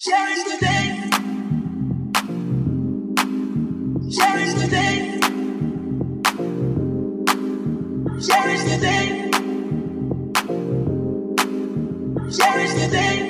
Cherish the day. Cherish the day. Cherish the day. Cherish the day.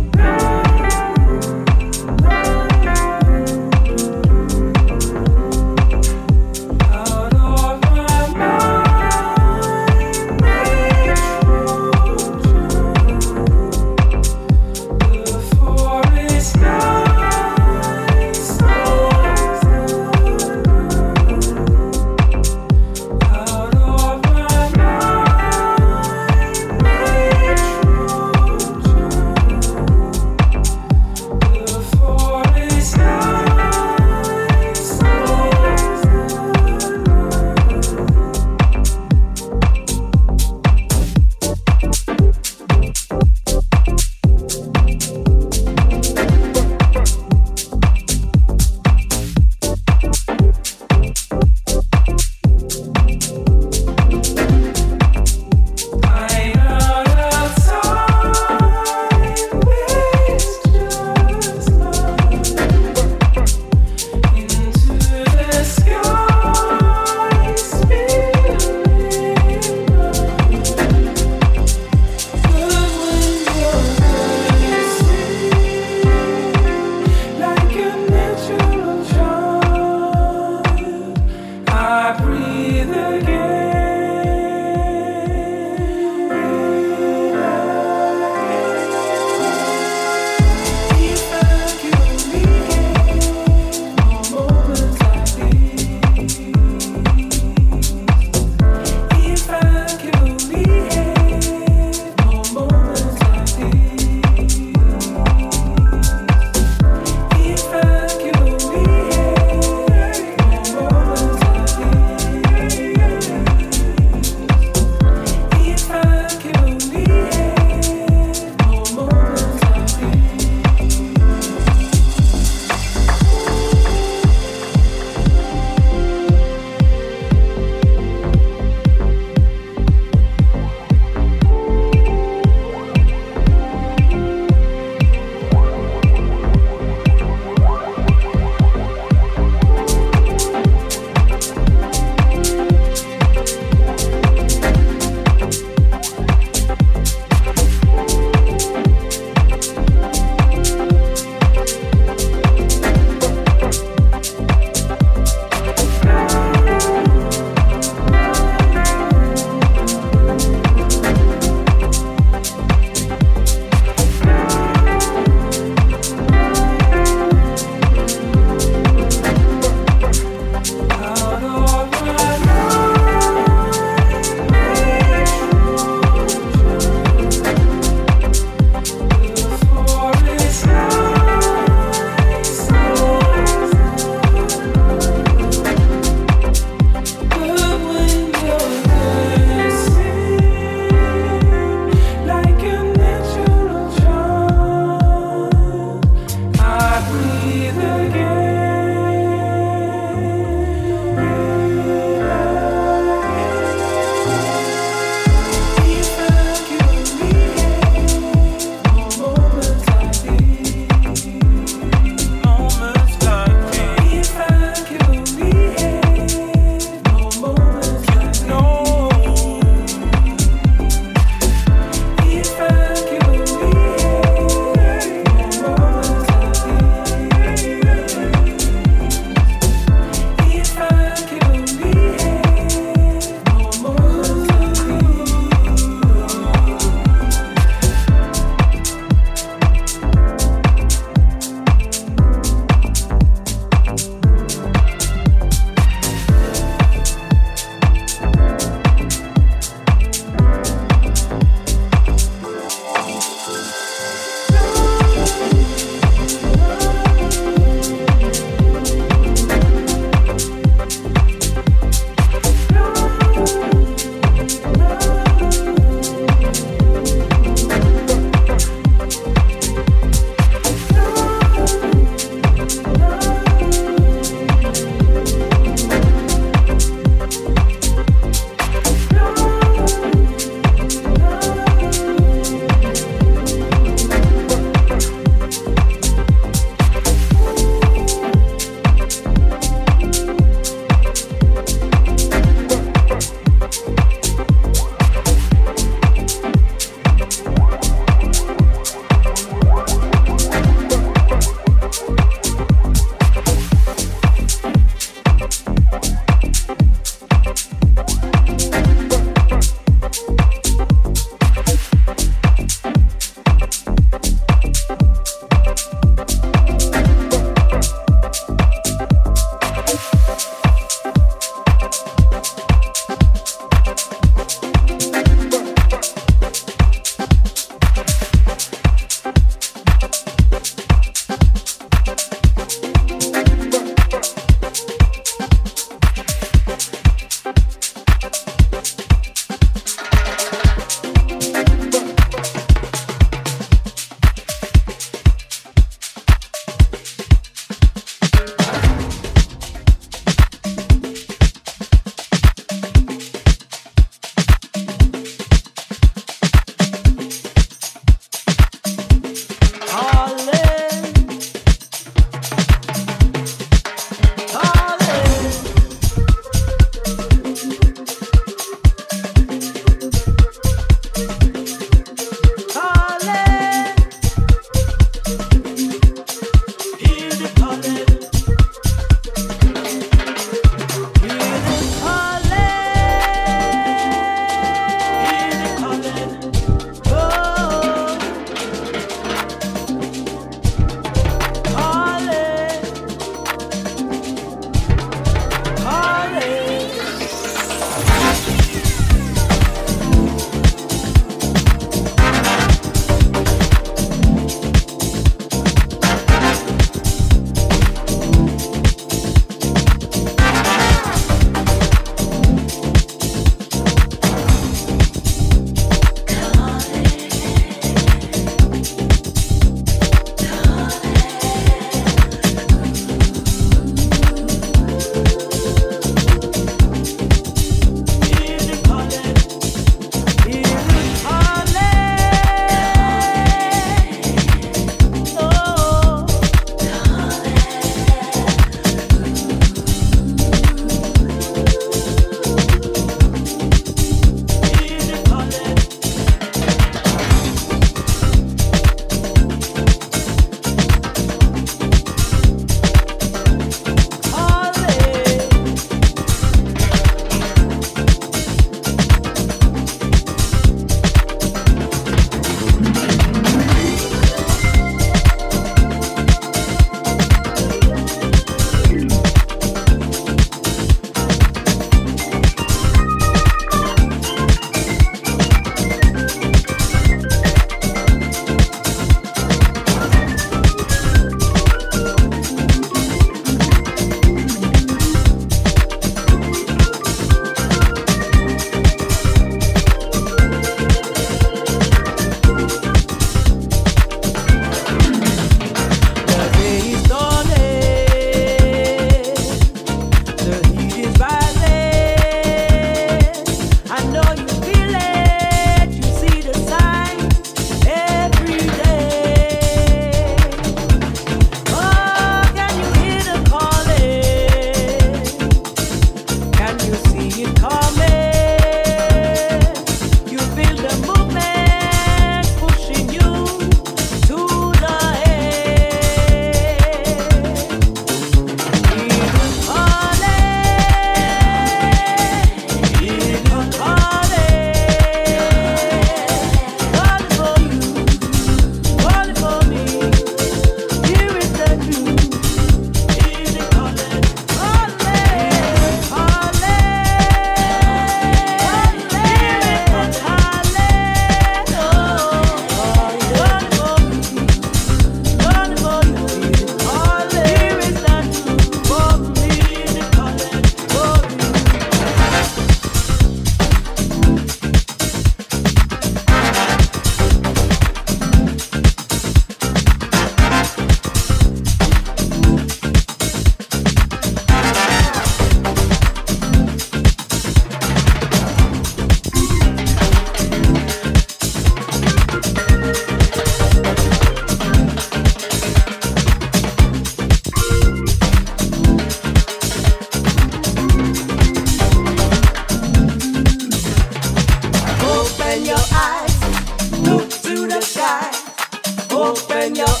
Señor.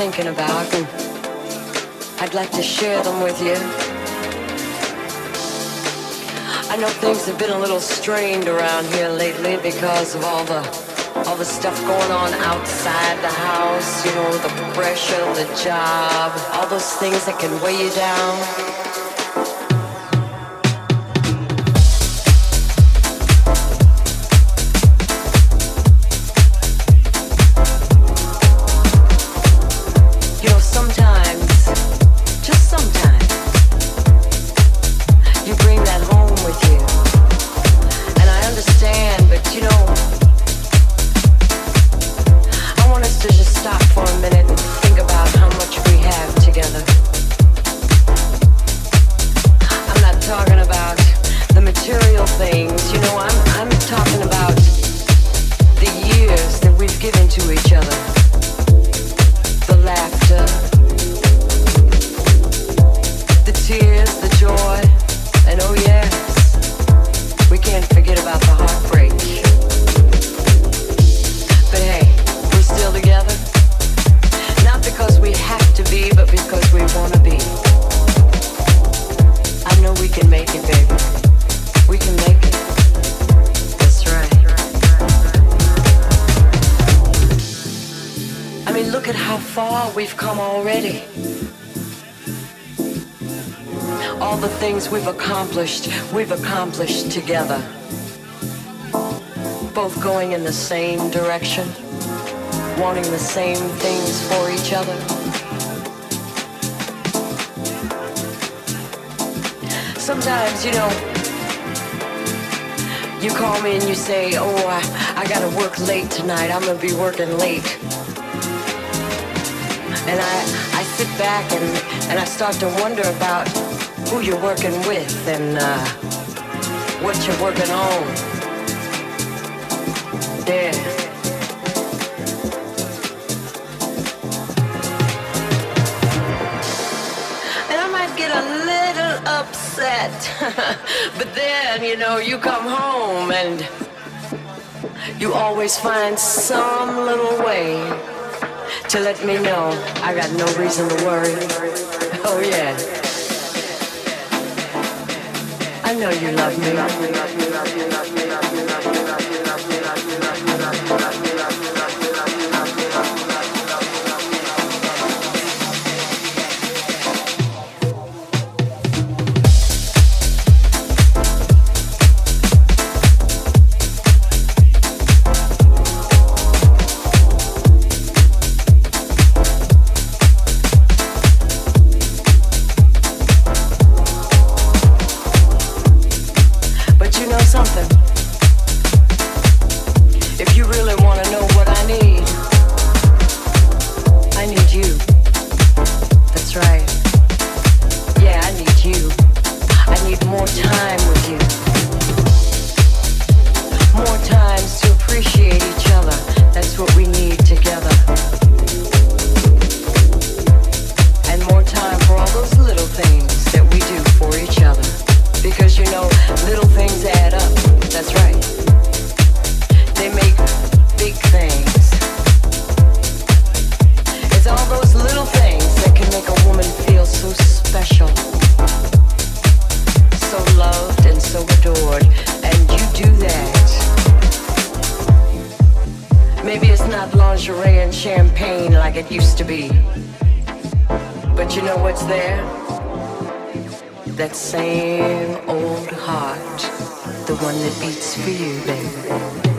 thinking about, and I'd like to share them with you. I know things have been a little strained around here lately because of all the all the stuff going on outside the house, you know, the pressure, the job, all those things that can weigh you down. Sometimes, you know, you call me and you say, oh, I, I gotta work late tonight, I'm gonna be working late. And I, I sit back and, and I start to wonder about who you're working with and uh, what you're working on. Yeah. Upset, but then, you know, you come home and you always find some little way to let me know I got no reason to worry. Oh, yeah. I know you love me. One that beats for you, baby.